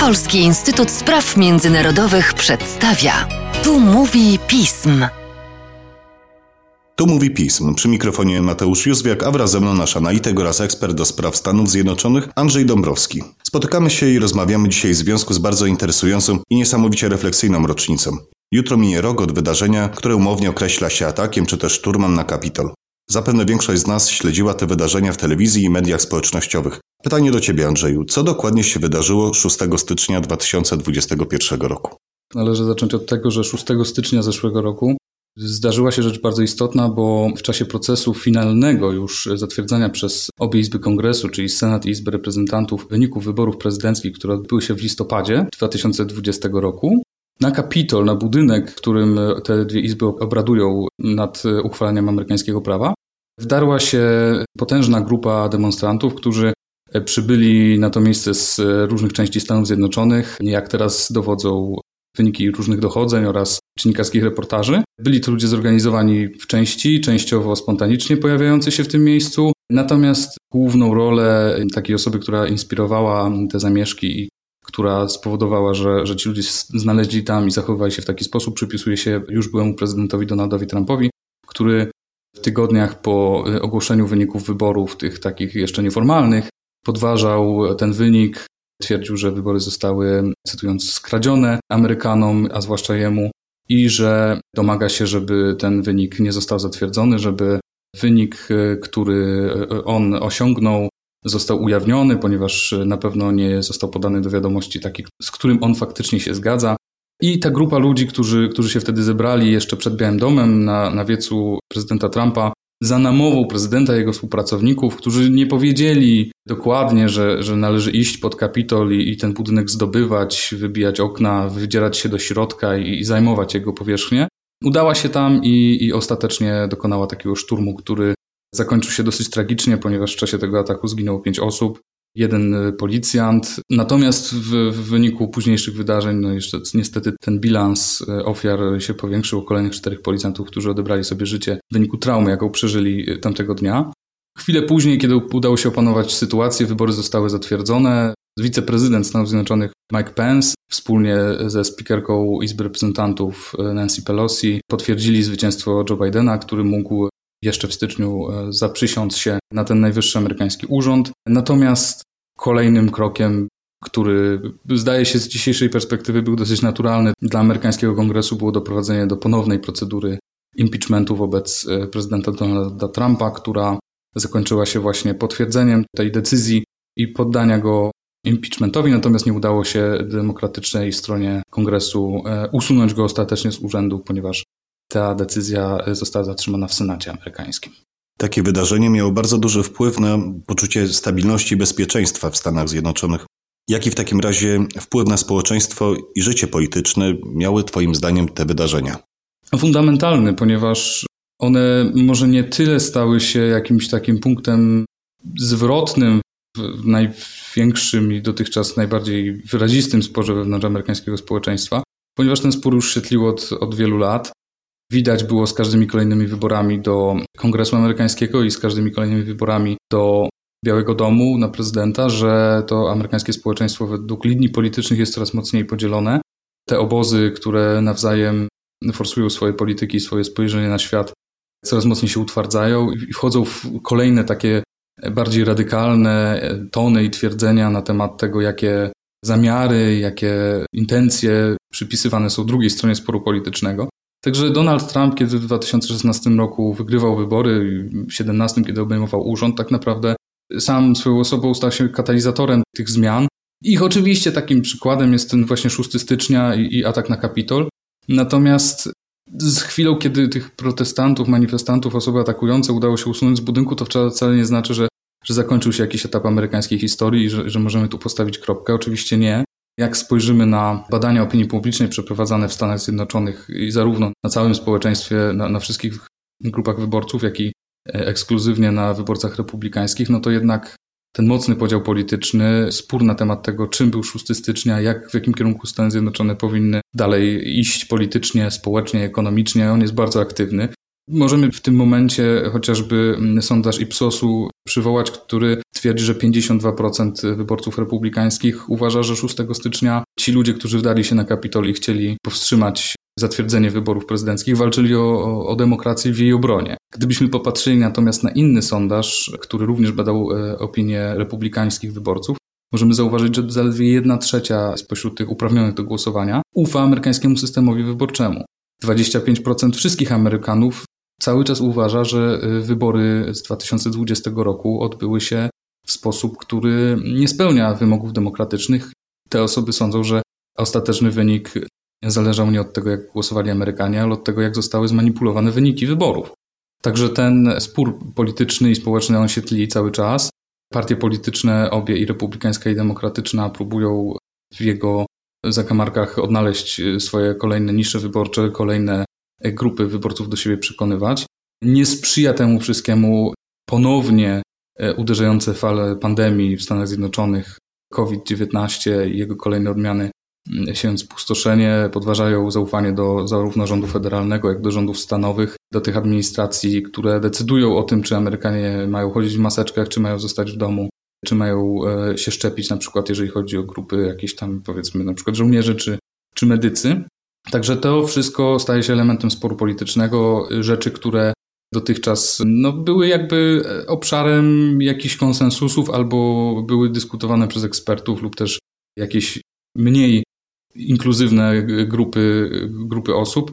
Polski Instytut Spraw Międzynarodowych przedstawia. Tu mówi pism. Tu mówi pism. Przy mikrofonie Mateusz Józwiak, a wraz ze mną nasz analityk oraz ekspert do spraw Stanów Zjednoczonych Andrzej Dąbrowski. Spotykamy się i rozmawiamy dzisiaj w związku z bardzo interesującą i niesamowicie refleksyjną rocznicą. Jutro minie rok od wydarzenia, które umownie określa się atakiem czy też szturmem na Kapitol. Zapewne większość z nas śledziła te wydarzenia w telewizji i mediach społecznościowych. Pytanie do Ciebie, Andrzeju. Co dokładnie się wydarzyło 6 stycznia 2021 roku? Należy zacząć od tego, że 6 stycznia zeszłego roku zdarzyła się rzecz bardzo istotna, bo w czasie procesu finalnego już zatwierdzania przez obie Izby Kongresu, czyli Senat i Izbę Reprezentantów, wyników wyborów prezydenckich, które odbyły się w listopadzie 2020 roku, na Kapitol, na budynek, w którym te dwie izby obradują nad uchwalaniem amerykańskiego prawa, wdarła się potężna grupa demonstrantów, którzy przybyli na to miejsce z różnych części Stanów Zjednoczonych, jak teraz dowodzą wyniki różnych dochodzeń oraz dziennikarskich reportaży. Byli to ludzie zorganizowani w części, częściowo spontanicznie pojawiający się w tym miejscu. Natomiast główną rolę takiej osoby, która inspirowała te zamieszki i która spowodowała, że, że ci ludzie znaleźli tam i zachowywali się w taki sposób, przypisuje się już byłemu prezydentowi Donaldowi Trumpowi, który w tygodniach po ogłoszeniu wyników wyborów, tych takich jeszcze nieformalnych, podważał ten wynik, twierdził, że wybory zostały, cytując, skradzione Amerykanom, a zwłaszcza jemu, i że domaga się, żeby ten wynik nie został zatwierdzony, żeby wynik, który on osiągnął, został ujawniony, ponieważ na pewno nie został podany do wiadomości taki, z którym on faktycznie się zgadza. I ta grupa ludzi, którzy, którzy się wtedy zebrali jeszcze przed Białym Domem na, na wiecu prezydenta Trumpa, za namową prezydenta i jego współpracowników, którzy nie powiedzieli dokładnie, że, że należy iść pod Kapitol i, i ten budynek zdobywać, wybijać okna, wydzierać się do środka i, i zajmować jego powierzchnię. Udała się tam i, i ostatecznie dokonała takiego szturmu, który zakończył się dosyć tragicznie, ponieważ w czasie tego ataku zginęło pięć osób jeden y, policjant. Natomiast w, w, wyniku późniejszych wydarzeń, no jeszcze niestety ten bilans y, ofiar się powiększył o kolejnych czterech policjantów, którzy odebrali sobie życie w wyniku traumy, jaką przeżyli y, tamtego dnia. Chwilę później, kiedy udało się opanować sytuację, wybory zostały zatwierdzone. Wiceprezydent Stanów Zjednoczonych Mike Pence wspólnie ze speakerką Izby Reprezentantów Nancy Pelosi potwierdzili zwycięstwo Joe Bidena, który mógł jeszcze w styczniu e, zaprzysiąc się na ten najwyższy amerykański urząd. Natomiast kolejnym krokiem, który zdaje się z dzisiejszej perspektywy był dosyć naturalny dla amerykańskiego kongresu, było doprowadzenie do ponownej procedury impeachmentu wobec e, prezydenta Donalda Trumpa, która zakończyła się właśnie potwierdzeniem tej decyzji i poddania go impeachmentowi, natomiast nie udało się demokratycznej stronie kongresu e, usunąć go ostatecznie z urzędu, ponieważ ta decyzja została zatrzymana w Senacie amerykańskim. Takie wydarzenie miało bardzo duży wpływ na poczucie stabilności i bezpieczeństwa w Stanach Zjednoczonych. Jaki w takim razie wpływ na społeczeństwo i życie polityczne miały Twoim zdaniem te wydarzenia? Fundamentalny, ponieważ one może nie tyle stały się jakimś takim punktem zwrotnym w największym i dotychczas najbardziej wyrazistym sporze wewnątrz amerykańskiego społeczeństwa, ponieważ ten spór już się tlił od, od wielu lat. Widać było z każdymi kolejnymi wyborami do Kongresu Amerykańskiego i z każdymi kolejnymi wyborami do Białego Domu na prezydenta, że to amerykańskie społeczeństwo według linii politycznych jest coraz mocniej podzielone. Te obozy, które nawzajem forsują swoje polityki, swoje spojrzenie na świat, coraz mocniej się utwardzają i wchodzą w kolejne takie bardziej radykalne tony i twierdzenia na temat tego, jakie zamiary, jakie intencje przypisywane są drugiej stronie sporu politycznego. Także Donald Trump, kiedy w 2016 roku wygrywał wybory, w 2017, kiedy obejmował urząd, tak naprawdę sam swoją osobą stał się katalizatorem tych zmian. Ich oczywiście takim przykładem jest ten właśnie 6 stycznia i, i atak na Kapitol. Natomiast z chwilą, kiedy tych protestantów, manifestantów, osoby atakujące udało się usunąć z budynku, to wcale nie znaczy, że, że zakończył się jakiś etap amerykańskiej historii i że, że możemy tu postawić kropkę. Oczywiście nie. Jak spojrzymy na badania opinii publicznej przeprowadzane w Stanach Zjednoczonych i zarówno na całym społeczeństwie, na, na wszystkich grupach wyborców, jak i e, ekskluzywnie na wyborcach republikańskich, no to jednak ten mocny podział polityczny, spór na temat tego, czym był 6 stycznia, jak, w jakim kierunku Stany Zjednoczone powinny dalej iść politycznie, społecznie, ekonomicznie, on jest bardzo aktywny. Możemy w tym momencie chociażby sondaż Ipsosu przywołać, który twierdzi, że 52% wyborców republikańskich uważa, że 6 stycznia ci ludzie, którzy wdali się na Kapitol i chcieli powstrzymać zatwierdzenie wyborów prezydenckich, walczyli o, o demokrację w jej obronie. Gdybyśmy popatrzyli natomiast na inny sondaż, który również badał e, opinie republikańskich wyborców, możemy zauważyć, że zaledwie jedna trzecia spośród tych uprawnionych do głosowania ufa amerykańskiemu systemowi wyborczemu. 25% wszystkich Amerykanów cały czas uważa, że e, wybory z 2020 roku odbyły się w sposób, który nie spełnia wymogów demokratycznych. Te osoby sądzą, że ostateczny wynik zależał nie od tego, jak głosowali Amerykanie, ale od tego, jak zostały zmanipulowane wyniki wyborów. Także ten spór polityczny i społeczny on się tli cały czas. Partie polityczne, obie i republikańska i demokratyczna, próbują w jego zakamarkach odnaleźć swoje kolejne nisze wyborcze, kolejne grupy wyborców do siebie przekonywać. Nie sprzyja temu wszystkiemu ponownie e, uderzające fale pandemii w Stanach Zjednoczonych, COVID-19 i jego kolejne odmiany się spustoszenie, podważają zaufanie do zarówno rządu federalnego, jak do rządów stanowych, do tych administracji, które decydują o tym, czy Amerykanie mają chodzić w maseczkach, czy mają zostać w domu, czy mają e, się szczepić, na przykład jeżeli chodzi o grupy jakieś tam, powiedzmy, na przykład żołnierze czy, czy medycy. Także to wszystko staje się elementem sporu politycznego, rzeczy, które dotychczas no, były jakby obszarem jakichś konsensusów albo były dyskutowane przez ekspertów lub też jakieś mniej inkluzywne grupy, grupy osób.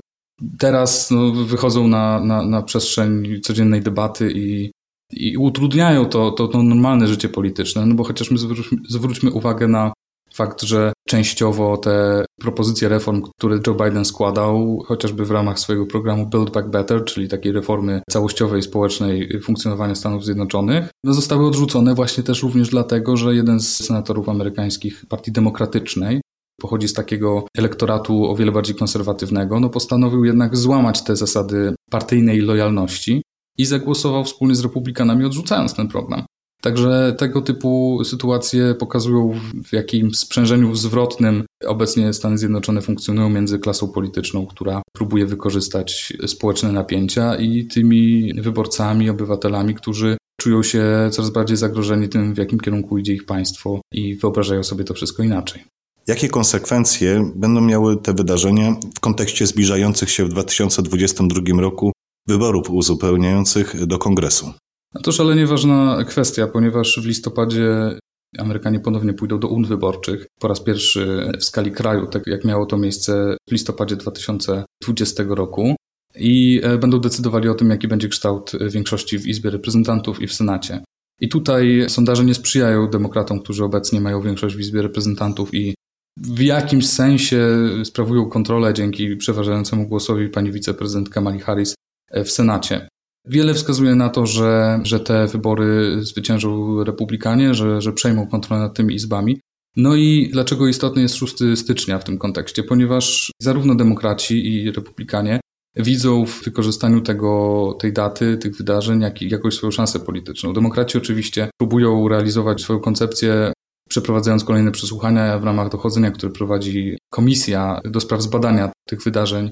Teraz no, wychodzą na, na, na przestrzeń codziennej debaty i, i utrudniają to, to, to normalne życie polityczne, no bo chociaż my zwróćmy, zwróćmy uwagę na fakt, że częściowo te propozycje reform, które Joe Biden składał, chociażby w ramach swojego programu Build Back Better, czyli takiej reformy całościowej, społecznej funkcjonowania Stanów Zjednoczonych, no zostały odrzucone właśnie też również dlatego, że jeden z senatorów amerykańskich Partii Demokratycznej pochodzi z takiego elektoratu o wiele bardziej konserwatywnego, no postanowił jednak złamać te zasady partyjnej lojalności i zagłosował wspólnie z republikanami, odrzucając ten program. Także tego typu sytuacje pokazują, w jakim sprzężeniu zwrotnym obecnie Stany Zjednoczone funkcjonują między klasą polityczną, która próbuje wykorzystać społeczne napięcia, i tymi wyborcami, obywatelami, którzy czują się coraz bardziej zagrożeni tym, w jakim kierunku idzie ich państwo i wyobrażają sobie to wszystko inaczej. Jakie konsekwencje będą miały te wydarzenia w kontekście zbliżających się w 2022 roku wyborów uzupełniających do kongresu? No to szalenie ważna kwestia, ponieważ w listopadzie Amerykanie ponownie pójdą do urn wyborczych po raz pierwszy w skali kraju, tak jak miało to miejsce w listopadzie 2020 roku. I e, będą decydowali o tym, jaki będzie kształt większości w Izbie Reprezentantów i w Senacie. I tutaj sondaże nie sprzyjają demokratom, którzy obecnie mają większość w Izbie Reprezentantów i w jakimś sensie sprawują kontrolę dzięki przeważającemu głosowi pani wiceprezydent Kamali Harris w Senacie. Wiele wskazuje na to, że, że te wybory zwyciężą republikanie, że, że przejmą kontrolę nad tymi izbami. No i dlaczego istotny jest 6 stycznia w tym kontekście? Ponieważ zarówno demokraci i republikanie widzą w wykorzystaniu tego, tej daty, tych wydarzeń, jak jakąś swoją szansę polityczną. Demokraci oczywiście próbują realizować swoją koncepcję przeprowadzając kolejne przesłuchania w ramach dochodzenia, które prowadzi komisja do spraw zbadania tych wydarzeń,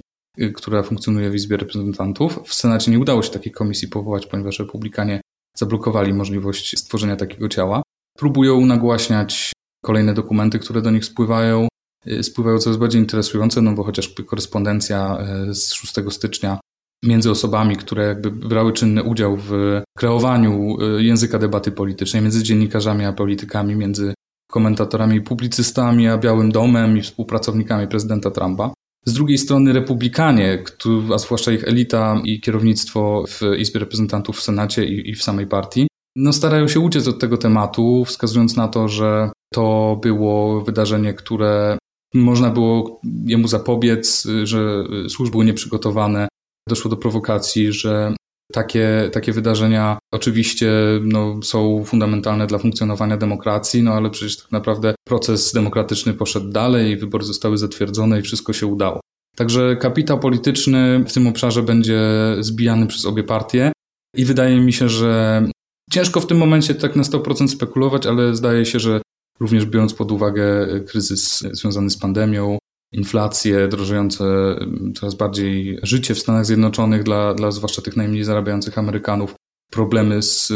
która funkcjonuje w Izbie Reprezentantów. W Senacie nie udało się takiej komisji powołać, ponieważ republikanie zablokowali możliwość stworzenia takiego ciała. Próbują nagłaśniać kolejne dokumenty, które do nich spływają. Y, spływają coraz bardziej interesujące, no bo chociażby korespondencja y, z 6 stycznia między osobami, które jakby brały czynny udział w kreowaniu języka debaty politycznej, między dziennikarzami a politykami, między komentatorami i publicystami, a Białym Domem i współpracownikami prezydenta Trumpa. Z drugiej strony republikanie, a zwłaszcza ich elita i kierownictwo w Izbie Reprezentantów w Senacie i, w samej partii, no starają się uciec od tego tematu, wskazując na to, że to było wydarzenie, które można było jemu zapobiec, że służby były nieprzygotowane, doszło do prowokacji, że takie, takie wydarzenia oczywiście no, są fundamentalne dla funkcjonowania demokracji, no ale przecież tak naprawdę proces demokratyczny poszedł dalej, wybory zostały zatwierdzone i wszystko się udało. Także kapitał polityczny w tym obszarze będzie zbijany przez obie partie i wydaje mi się, że ciężko w tym momencie tak na 100% spekulować, ale zdaje się, że również biorąc pod uwagę kryzys związany z pandemią inflację, drożejące coraz bardziej życie w Stanach Zjednoczonych dla, dla zwłaszcza tych najmniej zarabiających Amerykanów, problemy z,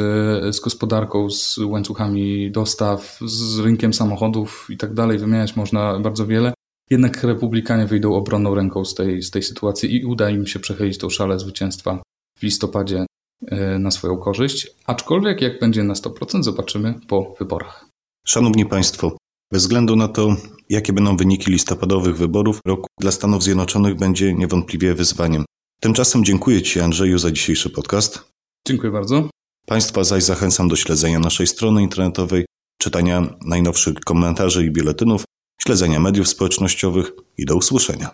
z gospodarką, z łańcuchami dostaw, z rynkiem samochodów i tak dalej. Wymieniać można bardzo wiele. Jednak republikanie wyjdą obronną ręką z tej, z tej sytuacji i uda im się przechylić tą szalę zwycięstwa w listopadzie e, na swoją korzyść. Aczkolwiek jak będzie na 100% zobaczymy po wyborach. Szanowni Państwo, bez względu na to, jakie będą wyniki listopadowych wyborów, rok dla Stanów Zjednoczonych będzie niewątpliwie wyzwaniem. Tymczasem dziękuję Ci, Andrzeju, za dzisiejszy podcast. Dziękuję bardzo. Państwa zaś zachęcam do śledzenia naszej strony internetowej, czytania najnowszych komentarzy i biuletynów, śledzenia mediów społecznościowych i do usłyszenia.